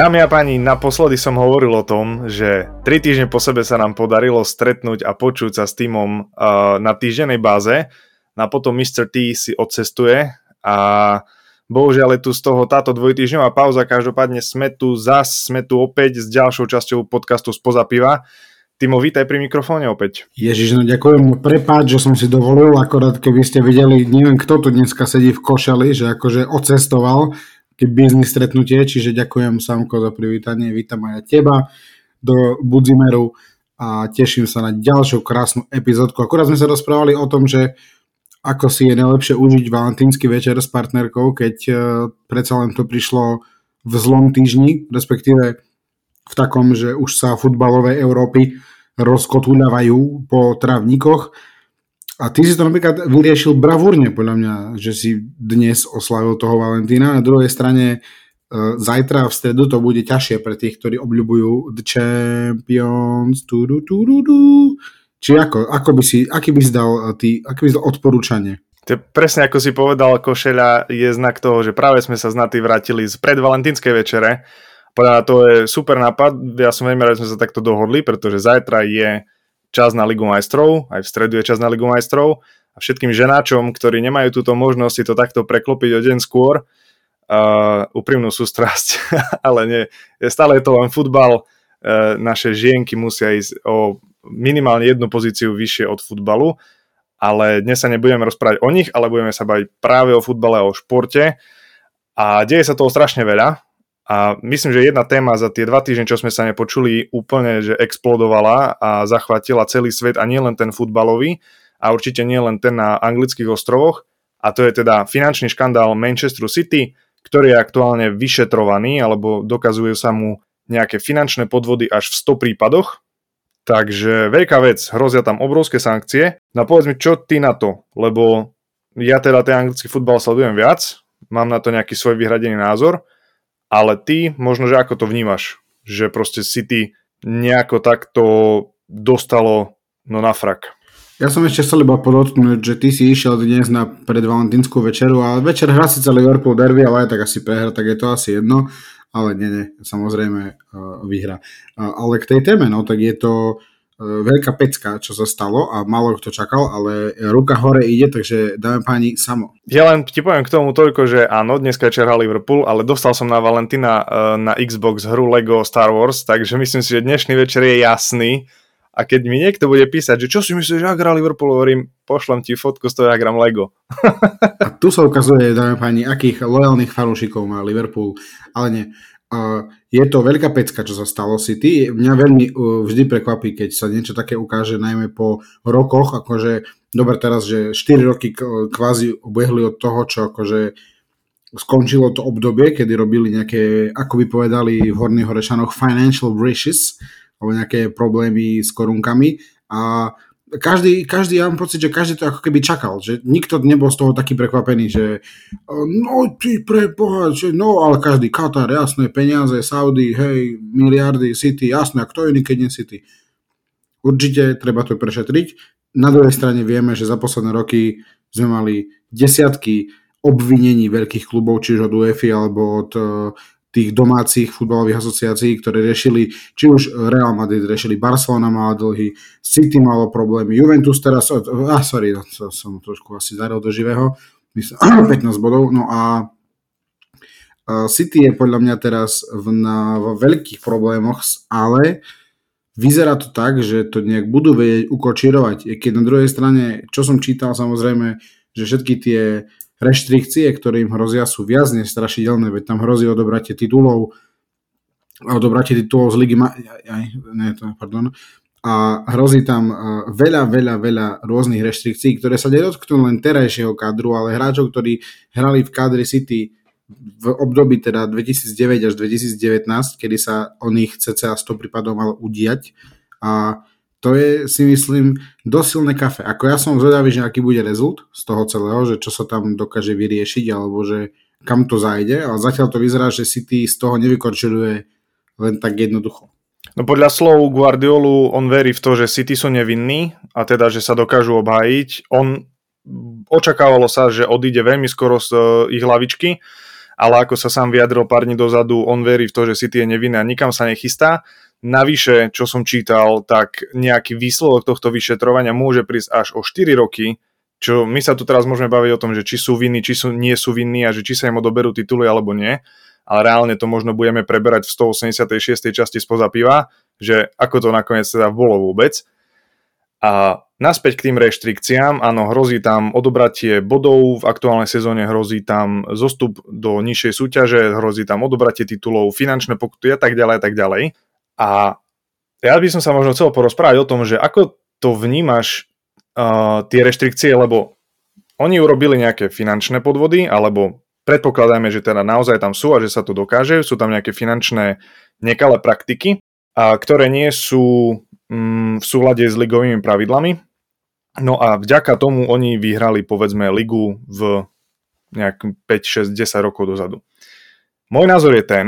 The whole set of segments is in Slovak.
Dámy a páni, naposledy som hovoril o tom, že 3 týždne po sebe sa nám podarilo stretnúť a počuť sa s týmom uh, na týždennej báze. No a potom Mr. T si odcestuje a bohužiaľ je tu z toho táto dvojtýždňová pauza, každopádne sme tu zas, sme tu opäť s ďalšou časťou podcastu Spoza piva. Timo, vítaj pri mikrofóne opäť. Ježiš, no ďakujem. Prepáč, že som si dovolil, akorát keby ste videli, neviem kto tu dneska sedí v košeli, že akože odcestoval, biznis stretnutie, čiže ďakujem Samko za privítanie, vítam aj teba do Budzimeru a teším sa na ďalšiu krásnu epizódku. Akurát sme sa rozprávali o tom, že ako si je najlepšie užiť valentínsky večer s partnerkou, keď uh, predsa len to prišlo v zlom týždni, respektíve v takom, že už sa futbalové Európy rozkotúľavajú po trávnikoch a ty si to napríklad vyriešil bravúrne, podľa mňa, že si dnes oslavil toho Valentína. Na druhej strane uh, zajtra v stredu to bude ťažšie pre tých, ktorí obľubujú The Champions. Tudu, tudu, tudu. Či ako, ako by si, aký by si dal, e, ty, aký by si dal odporúčanie? To je presne ako si povedal, košeľa je znak toho, že práve sme sa z Naty vrátili z predvalentínskej večere. Podľa to je super nápad, ja som veľmi rád, že sme sa takto dohodli, pretože zajtra je čas na Ligu majstrov, aj v stredu je čas na Ligu majstrov. A všetkým ženáčom, ktorí nemajú túto možnosť si to takto preklopiť o deň skôr, uh, úprimnú sústrasť, ale nie, stále to len futbal, uh, naše žienky musia ísť o minimálne jednu pozíciu vyššie od futbalu, ale dnes sa nebudeme rozprávať o nich, ale budeme sa baviť práve o futbale a o športe. A deje sa toho strašne veľa, a myslím, že jedna téma za tie dva týždne, čo sme sa nepočuli, úplne že explodovala a zachvátila celý svet a nielen ten futbalový a určite nielen ten na anglických ostrovoch a to je teda finančný škandál Manchester City, ktorý je aktuálne vyšetrovaný alebo dokazujú sa mu nejaké finančné podvody až v 100 prípadoch. Takže veľká vec, hrozia tam obrovské sankcie. No povedz mi, čo ty na to, lebo ja teda ten anglický futbal sledujem viac, mám na to nejaký svoj vyhradený názor, ale ty možno, že ako to vnímaš, že proste City nejako takto dostalo no na frak. Ja som ešte chcel iba podotknúť, že ty si išiel dnes na predvalentínsku večeru a večer hrá síce Liverpool derby, ale aj tak asi prehra, tak je to asi jedno. Ale nie, nie, samozrejme uh, vyhra. Uh, ale k tej téme, no tak je to veľká pecka, čo sa stalo a málo kto čakal, ale ruka hore ide, takže dáme páni samo. Ja len ti poviem k tomu toľko, že áno, dneska večer Liverpool, ale dostal som na Valentina e, na Xbox hru Lego Star Wars, takže myslím si, že dnešný večer je jasný a keď mi niekto bude písať, že čo si myslíš, že ja hrá Liverpool, hovorím, pošlem ti fotku z toho, ja gram Lego. a tu sa ukazuje, dáme páni, akých lojálnych fanúšikov má Liverpool, ale nie. Je to veľká pecka, čo sa stalo City. Mňa veľmi uh, vždy prekvapí, keď sa niečo také ukáže, najmä po rokoch, akože, dobre teraz, že 4 roky kvázi obehli od toho, čo akože skončilo to obdobie, kedy robili nejaké, ako by povedali v Horných Horešanoch, financial breaches, alebo nejaké problémy s korunkami a každý, každý, ja mám pocit, že každý to ako keby čakal, že nikto nebol z toho taký prekvapený, že no ty pre boha, že no, ale každý, Katar, jasné, peniaze, Saudi, hej, miliardy, City, jasné, a kto iný, keď nie City. Určite treba to prešetriť. Na druhej strane vieme, že za posledné roky sme mali desiatky obvinení veľkých klubov, či už od UEFA alebo od tých domácich futbalových asociácií, ktoré riešili, či už Real Madrid riešili, Barcelona mala dlhy, City malo problémy, Juventus teraz, ah, sorry, no, to som trošku asi zaril do živého, myslím, 15 bodov, no a City je podľa mňa teraz v, na, v veľkých problémoch, ale vyzerá to tak, že to nejak budú vedieť ukočírovať, keď na druhej strane, čo som čítal samozrejme, že všetky tie reštrikcie, ktoré im hrozia, sú viac než strašidelné, veď tam hrozí odobratie titulov, odobratie titulov z ligy, ma- aj, ne, to, pardon, a hrozí tam e, veľa, veľa, veľa rôznych reštrikcií, ktoré sa nedotknú len terajšieho kadru, ale hráčov, ktorí hrali v kadri City v období teda 2009 až 2019, kedy sa o nich cca 100 prípadov malo udiať. A to je si myslím dosilné kafe. Ako ja som zvedavý, že aký bude rezult z toho celého, že čo sa tam dokáže vyriešiť alebo že kam to zajde, ale zatiaľ to vyzerá, že City z toho nevykorčiluje len tak jednoducho. No podľa slov Guardiolu on verí v to, že City sú nevinní a teda, že sa dokážu obhájiť. On očakávalo sa, že odíde veľmi skoro z uh, ich hlavičky ale ako sa sám vyjadril pár dní dozadu, on verí v to, že City je nevinné a nikam sa nechystá. Navyše, čo som čítal, tak nejaký výsledok tohto vyšetrovania môže prísť až o 4 roky, čo my sa tu teraz môžeme baviť o tom, že či sú vinní, či sú, nie sú vinní a že či sa im odoberú tituly alebo nie, ale reálne to možno budeme preberať v 186. časti spoza piva, že ako to nakoniec teda bolo vôbec. A naspäť k tým reštrikciám, áno, hrozí tam odobratie bodov, v aktuálnej sezóne hrozí tam zostup do nižšej súťaže, hrozí tam odobratie titulov, finančné pokuty a tak ďalej a tak ďalej. A ja by som sa možno chcel porozprávať o tom, že ako to vnímaš uh, tie reštrikcie, lebo oni urobili nejaké finančné podvody, alebo predpokladáme, že teda naozaj tam sú a že sa to dokáže, sú tam nejaké finančné nekalé praktiky, a ktoré nie sú mm, v súlade s ligovými pravidlami. No a vďaka tomu oni vyhrali povedzme ligu v nejak 5, 6, 10 rokov dozadu. Môj názor je ten,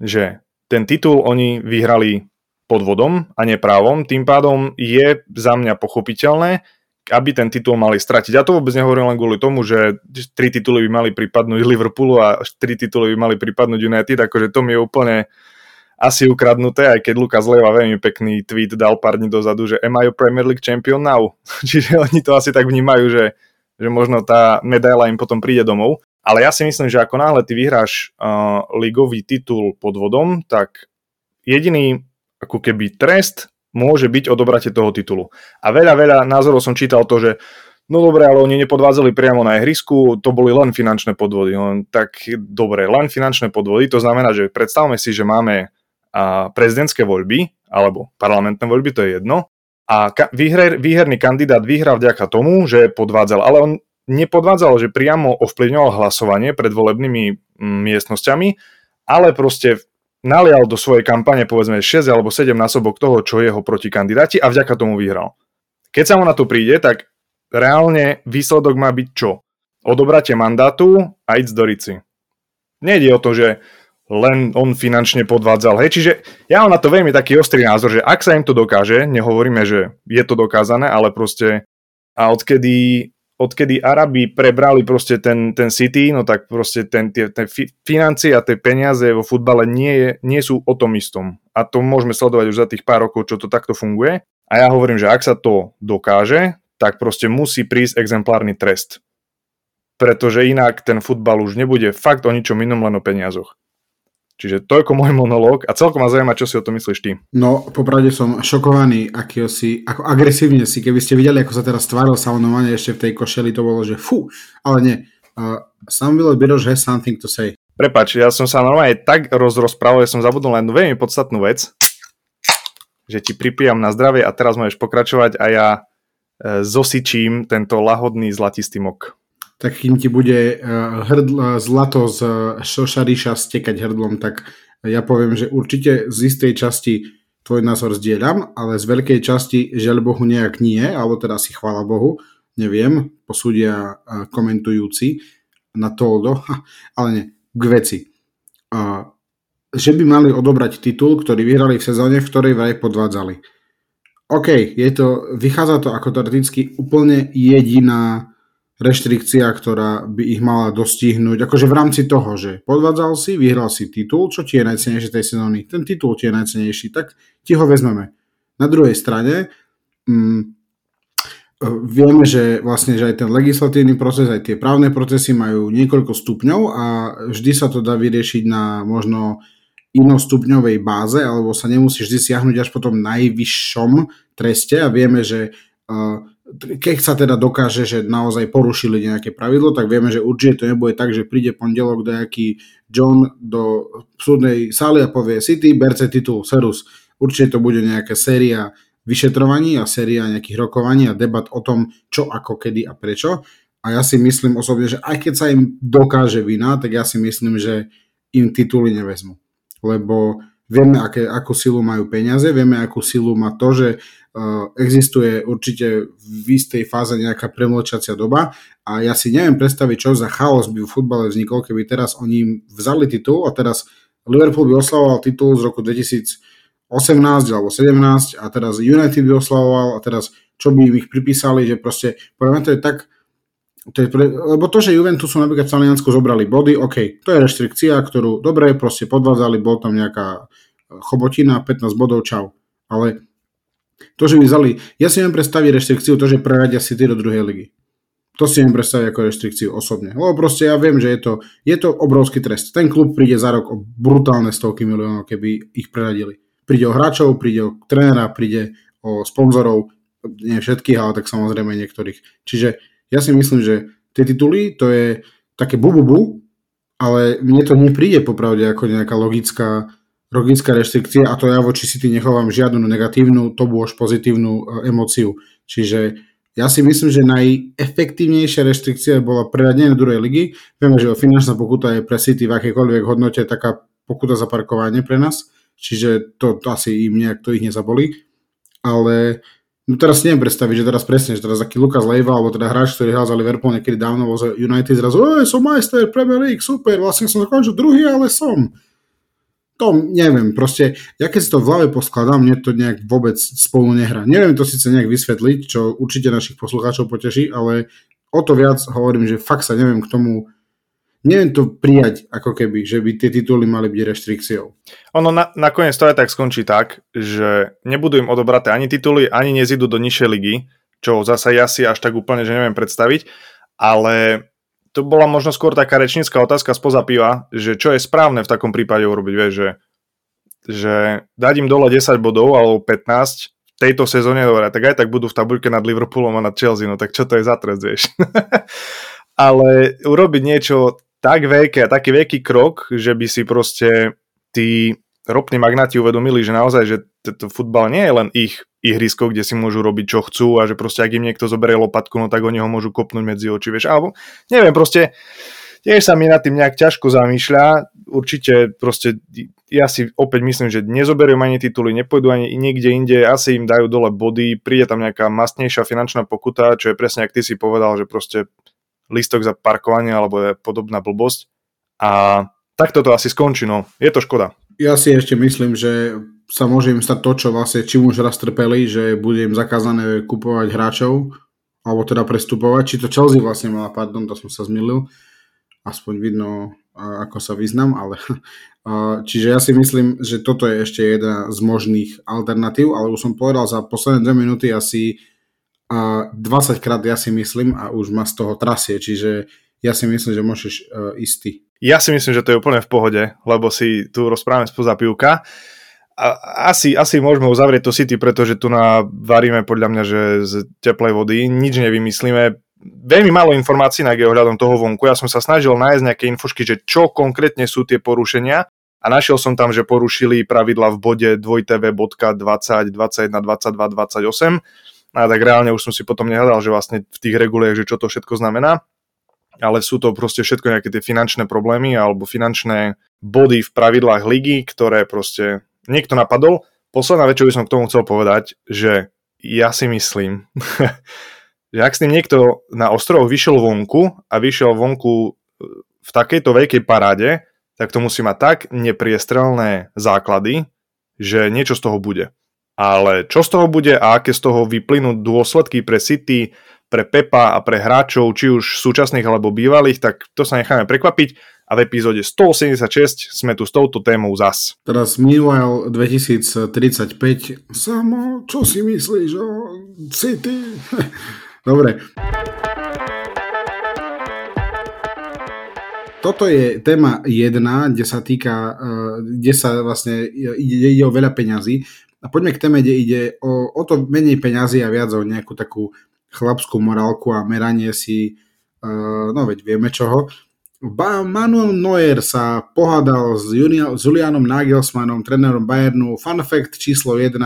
že ten titul oni vyhrali podvodom a neprávom, tým pádom je za mňa pochopiteľné, aby ten titul mali stratiť. Ja to vôbec nehovorím len kvôli tomu, že tri tituly by mali pripadnúť Liverpoolu a tri tituly by mali pripadnúť United, akože to mi je úplne asi ukradnuté, aj keď Lukas Leva veľmi pekný tweet dal pár dní dozadu, že am I a Premier League champion now? Čiže oni to asi tak vnímajú, že, že možno tá medaila im potom príde domov. Ale ja si myslím, že ako náhle ty vyhráš uh, ligový titul pod vodom, tak jediný ako keby trest môže byť odobratie toho titulu. A veľa, veľa názorov som čítal to, že no dobre, ale oni nepodvádzali priamo na ihrisku, to boli len finančné podvody. Len tak dobre, len finančné podvody, to znamená, že predstavme si, že máme a, prezidentské voľby, alebo parlamentné voľby, to je jedno, a ka- výher, výherný kandidát vyhrá vďaka tomu, že podvádzal, ale on nepodvádzal, že priamo ovplyvňoval hlasovanie pred volebnými miestnosťami, ale proste nalial do svojej kampane povedzme 6 alebo 7 násobok toho, čo jeho protikandidáti a vďaka tomu vyhral. Keď sa mu na to príde, tak reálne výsledok má byť čo? Odobratie mandátu a ísť do rici. Nejde o to, že len on finančne podvádzal. Hej, čiže ja mám na to veľmi taký ostrý názor, že ak sa im to dokáže, nehovoríme, že je to dokázané, ale proste a odkedy odkedy Arabi prebrali proste ten, ten City, no tak proste ten, tie, tie financie a tie peniaze vo futbale nie, je, nie sú o tom istom. A to môžeme sledovať už za tých pár rokov, čo to takto funguje. A ja hovorím, že ak sa to dokáže, tak proste musí prísť exemplárny trest. Pretože inak ten futbal už nebude fakt o ničom inom, len o peniazoch. Čiže toľko môj monológ a celkom ma zaujíma, čo si o tom myslíš ty. No, popravde som šokovaný, aký si, ako agresívne si, keby ste videli, ako sa teraz stváril Salomone ešte v tej košeli, to bolo, že fú, ale nie. Uh, Samuel Biroš has something to say. Prepač, ja som sa normálne tak rozrozprával, že som zabudol len veľmi podstatnú vec, že ti pripijam na zdravie a teraz môžeš pokračovať a ja e, zosičím tento lahodný zlatistý mok tak kým ti bude eh, hrdl, zlato z šošariša stekať hrdlom, tak ja poviem, že určite z istej časti tvoj názor zdieľam, ale z veľkej časti žiaľ Bohu nejak nie, alebo teda si chvála Bohu, neviem, posúdia eh, komentujúci na to, ale nie, k veci. Že by mali odobrať titul, ktorý vyhrali v sezóne, v ktorej vraj podvádzali. OK, je to, vychádza to ako teoreticky úplne jediná reštrikcia, ktorá by ich mala dostihnúť. Akože v rámci toho, že podvádzal si, vyhral si titul, čo ti je najcenejšie tej sezóny? Ten titul ti je najcenejší, tak ti ho vezmeme. Na druhej strane, mm, vieme, že vlastne že aj ten legislatívny proces, aj tie právne procesy majú niekoľko stupňov a vždy sa to dá vyriešiť na možno inostupňovej báze, alebo sa nemusí vždy siahnuť až po tom najvyššom treste a vieme, že uh, keď sa teda dokáže, že naozaj porušili nejaké pravidlo, tak vieme, že určite to nebude tak, že príde pondelok nejaký John do súdnej sály a povie City, berce titul, Serus. Určite to bude nejaká séria vyšetrovaní a séria nejakých rokovaní a debat o tom, čo, ako, kedy a prečo. A ja si myslím osobne, že aj keď sa im dokáže vina, tak ja si myslím, že im tituly nevezmu. Lebo vieme, aké, akú silu majú peniaze, vieme, akú silu má to, že uh, existuje určite v istej fáze nejaká premlčacia doba a ja si neviem predstaviť, čo za chaos by v futbale vznikol, keby teraz oni im vzali titul a teraz Liverpool by oslavoval titul z roku 2018 alebo 17 a teraz United by oslavoval a teraz čo by im ich pripísali, že proste podľa to je tak to je pre, lebo to, že Juventusu napríklad v Taliansku zobrali body, OK, to je reštrikcia, ktorú dobre, proste podvádzali, bol tam nejaká chobotina, 15 bodov, čau. Ale to, že by vzali, ja si viem predstaviť reštrikciu, to, že preradia City do druhej ligy. To si viem predstaviť ako reštrikciu osobne. Lebo proste ja viem, že je to, je to obrovský trest. Ten klub príde za rok o brutálne stovky miliónov, keby ich preradili. Príde o hráčov, príde o trénera, príde o sponzorov, nie všetkých, ale tak samozrejme niektorých. Čiže ja si myslím, že tie tituly to je také bububu, ale mne to nepríde popravde ako nejaká logická, logická reštrikcia a to ja voči City nechovám žiadnu negatívnu, to až pozitívnu e, emóciu. Čiže ja si myslím, že najefektívnejšia reštrikcia bola preradenie druhej ligy. Vieme, že finančná pokuta je pre City v akékoľvek hodnote taká pokuta za parkovanie pre nás, čiže to, to asi im nejak to ich nezabolí. Ale No teraz si neviem predstaviť, že teraz presne, že teraz taký Lukas Leiva, alebo teda hráč, ktorý hral za Liverpool niekedy dávno vo United, zrazu, oj, som majster Premier League, super, vlastne som zakončil druhý, ale som. To neviem, proste, ja keď si to v hlave poskladám, mne to nejak vôbec spolu nehrá. Neviem to síce nejak vysvetliť, čo určite našich poslucháčov poteší, ale o to viac hovorím, že fakt sa neviem k tomu neviem to prijať, ako keby, že by tie tituly mali byť reštrikciou. Ono na, nakoniec to aj tak skončí tak, že nebudú im odobraté ani tituly, ani nezídu do nižšej ligy, čo zase ja si až tak úplne, že neviem predstaviť, ale to bola možno skôr taká rečnícka otázka spoza piva, že čo je správne v takom prípade urobiť, vieš, že, že dať im dole 10 bodov alebo 15 v tejto sezóne, dobre, tak aj tak budú v tabuľke nad Liverpoolom a nad Chelsea, no tak čo to je za trest, vieš. ale urobiť niečo tak veľké a taký veľký krok, že by si proste tí ropní magnáti uvedomili, že naozaj, že tento futbal nie je len ich ihrisko, kde si môžu robiť, čo chcú a že proste ak im niekto zoberie lopatku, no tak oni ho môžu kopnúť medzi oči, vieš, alebo neviem, proste tiež sa mi nad tým nejak ťažko zamýšľa, určite proste ja si opäť myslím, že nezoberú ani tituly, nepôjdu ani niekde inde, asi im dajú dole body, príde tam nejaká mastnejšia finančná pokuta, čo je presne, ak ty si povedal, že proste listok za parkovanie alebo je podobná blbosť. A takto to asi skončí, no. Je to škoda. Ja si ešte myslím, že sa môže im stať to, čo vlastne čím už raz trpeli, že bude im zakázané kupovať hráčov, alebo teda prestupovať. Či to Chelsea vlastne mala, pardon, to som sa zmilil. Aspoň vidno, ako sa vyznam, ale čiže ja si myslím, že toto je ešte jedna z možných alternatív, ale už som povedal za posledné dve minúty asi a 20 krát ja si myslím a už ma z toho trasie, čiže ja si myslím, že môžeš uh, ísť ty. Ja si myslím, že to je úplne v pohode, lebo si tu rozprávame spoza pivka. A asi, asi môžeme uzavrieť to City, pretože tu na varíme podľa mňa, že z teplej vody nič nevymyslíme. Veľmi málo informácií na ohľadom toho vonku. Ja som sa snažil nájsť nejaké infošky, že čo konkrétne sú tie porušenia a našiel som tam, že porušili pravidla v bode 2tv.20, 21, 22, 28 a tak reálne už som si potom nehľadal, že vlastne v tých reguliach, že čo to všetko znamená, ale sú to proste všetko nejaké tie finančné problémy alebo finančné body v pravidlách ligy, ktoré proste niekto napadol. Posledná vec, čo by som k tomu chcel povedať, že ja si myslím, že ak s tým niekto na ostrovoch vyšiel vonku a vyšiel vonku v takejto veľkej paráde, tak to musí mať tak nepriestrelné základy, že niečo z toho bude. Ale čo z toho bude a aké z toho vyplynú dôsledky pre City, pre Pepa a pre hráčov, či už súčasných alebo bývalých, tak to sa necháme prekvapiť a v epizóde 186 sme tu s touto témou zas. Teraz Meanwhile 2035, samo, čo si myslíš o City? Dobre. Toto je téma jedna, kde sa týka, eh, kde sa vlastne ide, ide o veľa peňazí a poďme k téme, kde ide o, o to menej peňazí a viac o nejakú takú chlapskú morálku a meranie si, uh, no veď vieme čoho. Ba- Manuel Neuer sa pohádal s, Julia, s Julianom Nagelsmannom, trénerom Bayernu. Fun fact číslo 1,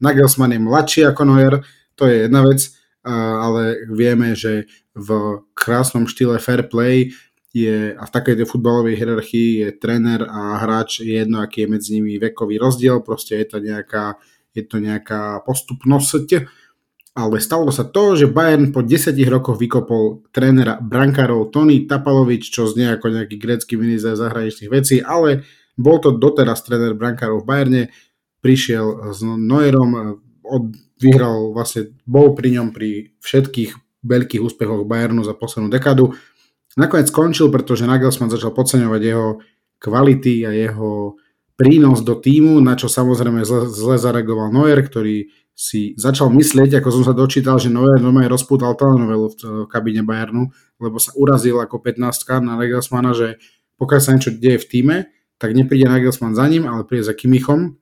Nagelsmann je mladší ako Neuer, to je jedna vec, uh, ale vieme, že v krásnom štýle fair play je, a v takejto futbalovej hierarchii je tréner a hráč jedno, aký je medzi nimi vekový rozdiel, proste je to nejaká, je to nejaká postupnosť. Ale stalo sa to, že Bayern po 10 rokoch vykopol trénera brankárov Tony Tapalovič, čo znie ako nejaký grécky minister zahraničných vecí, ale bol to doteraz tréner brankárov v Bayerne, prišiel s Neuerom, od, vyhral vlastne, bol pri ňom pri všetkých veľkých úspechoch Bayernu za poslednú dekadu. Nakoniec skončil, pretože Nagelsmann začal podceňovať jeho kvality a jeho prínos do týmu, na čo samozrejme zle, zle zareagoval Neuer, ktorý si začal myslieť, ako som sa dočítal, že Neuer normálne rozpútal telenovelu v kabíne Bayernu, lebo sa urazil ako 15 na Nagelsmana, že pokiaľ sa niečo deje v týme, tak nepríde Nagelsmann za ním, ale príde za Kimichom.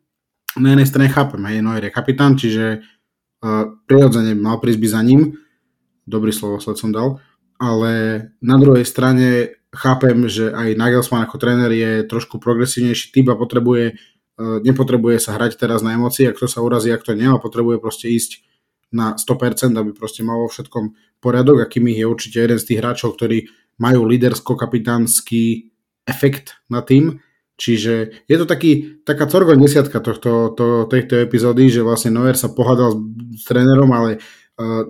Na jednej strane chápem, hej, Neuer je kapitán, čiže uh, prirodzene mal prísť by za ním, dobrý slovo sled som dal, ale na druhej strane chápem, že aj Nagelsmann ako tréner je trošku progresívnejší. Typ a potrebuje E, nepotrebuje sa hrať teraz na emócie, ak to sa urazí, ak to nie, ale potrebuje proste ísť na 100%, aby proste mal vo všetkom poriadok, akým je určite jeden z tých hráčov, ktorí majú lídersko-kapitánsky efekt na tým, čiže je to taký, taká corgo desiatka tohto, to, tejto epizódy, že vlastne Neuer sa pohádal s, trénerom, ale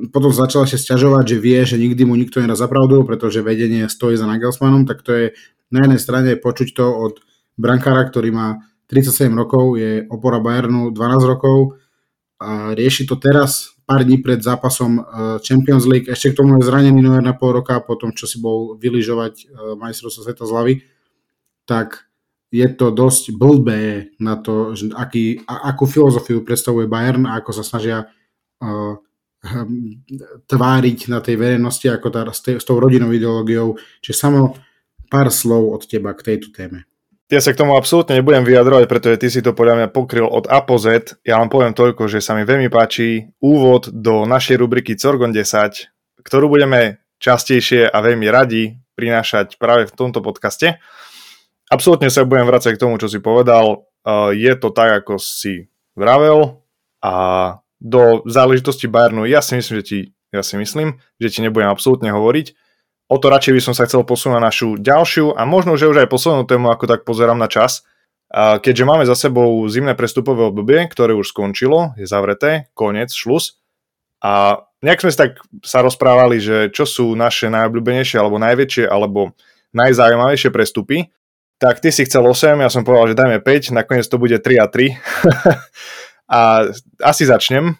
potom začal ešte sťažovať, že vie, že nikdy mu nikto nedá zapravdu, pretože vedenie stojí za Nagelsmannom, tak to je na jednej strane počuť to od brankára, ktorý má 37 rokov, je opora Bayernu 12 rokov a rieši to teraz, pár dní pred zápasom e, Champions League. Ešte k tomu je zranený Neuer na pol roka, po tom, čo si bol vylyžovať e, majstrovstvo sveta z hlavy, tak je to dosť blbé na to, aký, a, akú filozofiu predstavuje Bayern a ako sa snažia uh, tváriť na tej verejnosti ako tá, s, tej, s tou rodinou ideológiou. Čiže samo pár slov od teba k tejto téme. Ja sa k tomu absolútne nebudem vyjadrovať, pretože ty si to podľa mňa pokryl od A po Z. Ja vám poviem toľko, že sa mi veľmi páči úvod do našej rubriky Corgon 10, ktorú budeme častejšie a veľmi radi prinášať práve v tomto podcaste. Absolútne sa budem vrácať k tomu, čo si povedal. Je to tak, ako si vravel a do záležitosti Bayernu ja si myslím, že ti, ja si myslím, že ti nebudem absolútne hovoriť O to radšej by som sa chcel posunúť na našu ďalšiu a možno, že už aj poslednú tému, ako tak pozerám na čas. Keďže máme za sebou zimné prestupové obdobie, ktoré už skončilo, je zavreté, koniec, šlus. A nejak sme si tak sa rozprávali, že čo sú naše najobľúbenejšie alebo najväčšie alebo najzaujímavejšie prestupy. Tak ty si chcel 8, ja som povedal, že dajme 5, nakoniec to bude 3 a 3. a asi začnem.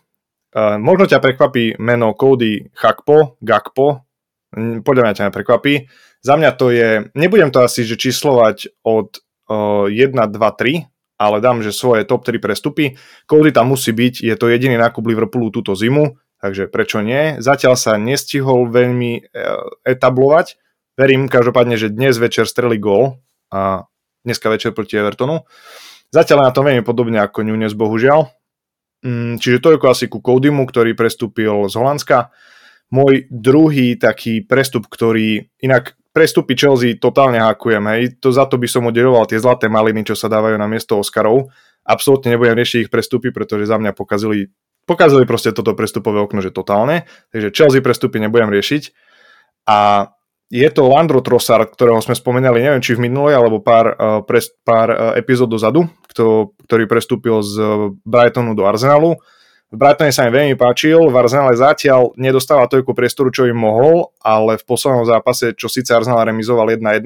Možno ťa prekvapí meno Cody Chakpo, Gakpo, podľa mňa ťa neprekvapí. Za mňa to je, nebudem to asi že číslovať od uh, 1, 2, 3, ale dám, že svoje top 3 prestupy. Cody tam musí byť, je to jediný nákup Liverpoolu túto zimu, takže prečo nie. Zatiaľ sa nestihol veľmi uh, etablovať. Verím každopádne, že dnes večer streli gól a dneska večer proti Evertonu. Zatiaľ na to veľmi podobne ako Nunes, bohužiaľ. Mm, čiže toľko asi ku Codymu, ktorý prestúpil z Holandska môj druhý taký prestup, ktorý inak prestupy Chelsea totálne hakujem, hej, to za to by som udeloval tie zlaté maliny, čo sa dávajú na miesto Oscarov. Absolútne nebudem riešiť ich prestupy, pretože za mňa pokazili, pokazili proste toto prestupové okno, že totálne. Takže Chelsea prestupy nebudem riešiť. A je to Landro Trossard, ktorého sme spomenali, neviem, či v minulej, alebo pár, uh, pres, pár uh, epizód dozadu, kto, ktorý prestúpil z Brightonu do Arsenalu v Brightone sa mi veľmi páčil, v Arsenale zatiaľ nedostáva toľko priestoru, čo im mohol, ale v poslednom zápase, čo síce Arsenal remizoval 1-1,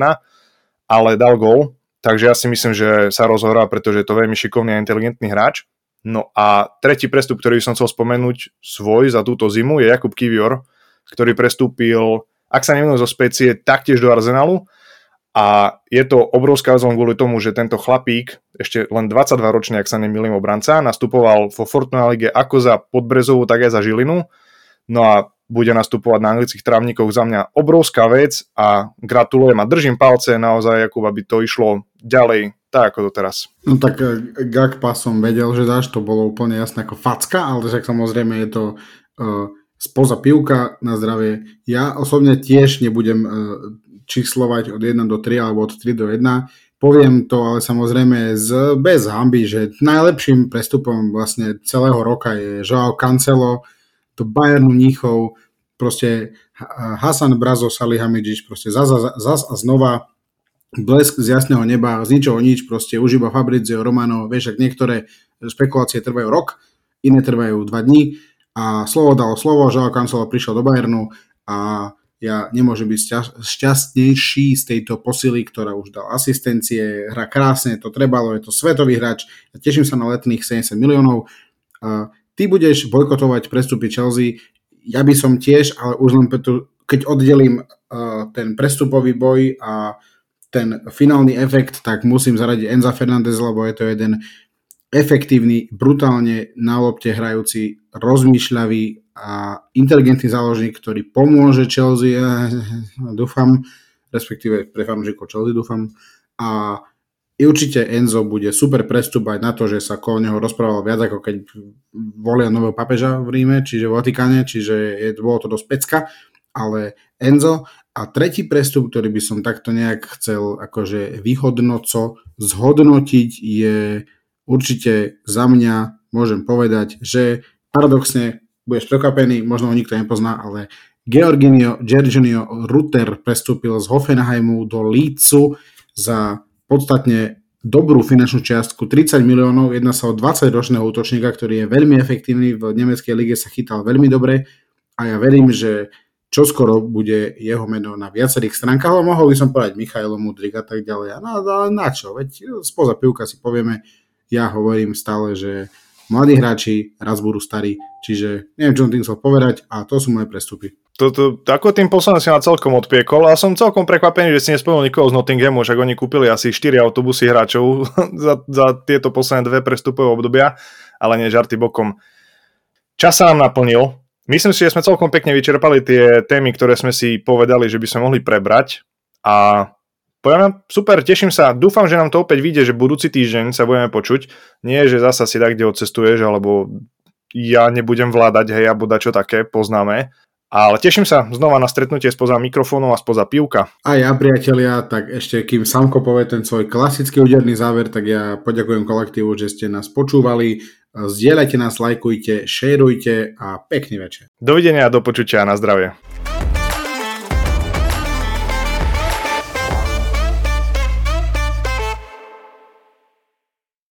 ale dal gól, takže ja si myslím, že sa rozhohrá, pretože je to veľmi šikovný a inteligentný hráč. No a tretí prestup, ktorý som chcel spomenúť svoj za túto zimu je Jakub Kivior, ktorý prestúpil, ak sa neviem zo specie, taktiež do Arsenalu a je to obrovská zón kvôli tomu, že tento chlapík, ešte len 22 ročný, ak sa nemýlim obranca, nastupoval vo Fortuna Lige ako za Podbrezovú, tak aj za Žilinu. No a bude nastupovať na anglických trávnikoch za mňa obrovská vec a gratulujem a držím palce naozaj, Jakub, aby to išlo ďalej tak ako to. No tak eh, Gakpa som vedel, že dáš, to bolo úplne jasné ako facka, ale však samozrejme je to uh, spoza pivka na zdravie. Ja osobne tiež nebudem uh, číslovať od 1 do 3 alebo od 3 do 1. Poviem to ale samozrejme z, bez hamby, že najlepším prestupom vlastne celého roka je Joao Cancelo do Bayernu Níchov, proste Hasan Brazo Salihamidzic, proste zas, zas a znova blesk z jasného neba, z ničoho nič, proste už iba Fabrizio Romano, vieš, ak niektoré špekulácie trvajú rok, iné trvajú dva dní a slovo dalo slovo, Joao Cancelo prišiel do Bayernu a ja nemôžem byť šťastnejší z tejto posily, ktorá už dal asistencie, hra krásne, to trebalo, je to svetový hráč, ja teším sa na letných 70 miliónov. A ty budeš bojkotovať prestupy Chelsea, ja by som tiež, ale už len preto, keď oddelím uh, ten prestupový boj a ten finálny efekt, tak musím zaradiť Enza Fernández, lebo je to jeden efektívny, brutálne na lopte hrajúci, rozmýšľavý a inteligentný záložník, ktorý pomôže Chelsea, dúfam, respektíve pre fanúšikov Chelsea dúfam. A určite Enzo bude super prestup aj na to, že sa kolo neho rozprával viac ako keď volia nového papeža v Ríme, čiže v Vatikáne, čiže je, bolo to dosť pecka, ale Enzo a tretí prestup, ktorý by som takto nejak chcel akože vyhodnoco zhodnotiť je určite za mňa môžem povedať, že paradoxne budeš prekvapený, možno ho nikto nepozná, ale Georginio Gerginio Rutter prestúpil z Hoffenheimu do Lícu za podstatne dobrú finančnú čiastku 30 miliónov. Jedná sa o 20-ročného útočníka, ktorý je veľmi efektívny, v nemeckej lige sa chytal veľmi dobre a ja verím, že čoskoro bude jeho meno na viacerých stránkach, ale mohol by som povedať Michailo Mudrik a tak ďalej. No, ale na čo? Veď spoza pivka si povieme, ja hovorím stále, že mladí hráči raz budú starí, čiže neviem, čo som tým chcel povedať a to sú moje prestupy. Toto, ako tým posledným si ma celkom odpiekol a som celkom prekvapený, že si nespomenul nikoho z Nottinghamu, však oni kúpili asi 4 autobusy hráčov za, za tieto posledné dve prestupové obdobia, ale nie žarty bokom. Čas sa nám naplnil. Myslím si, že sme celkom pekne vyčerpali tie témy, ktoré sme si povedali, že by sme mohli prebrať a Poviem, super, teším sa. Dúfam, že nám to opäť vyjde, že budúci týždeň sa budeme počuť. Nie, že zasa si tak, kde odcestuješ, alebo ja nebudem vládať, hej, alebo čo také, poznáme. Ale teším sa znova na stretnutie spoza mikrofónov a spoza pivka. A ja, priatelia, tak ešte kým Samko povie ten svoj klasický úderný záver, tak ja poďakujem kolektívu, že ste nás počúvali. Zdieľajte nás, lajkujte, šerujte a pekný večer. Dovidenia a do počutia a na zdravie.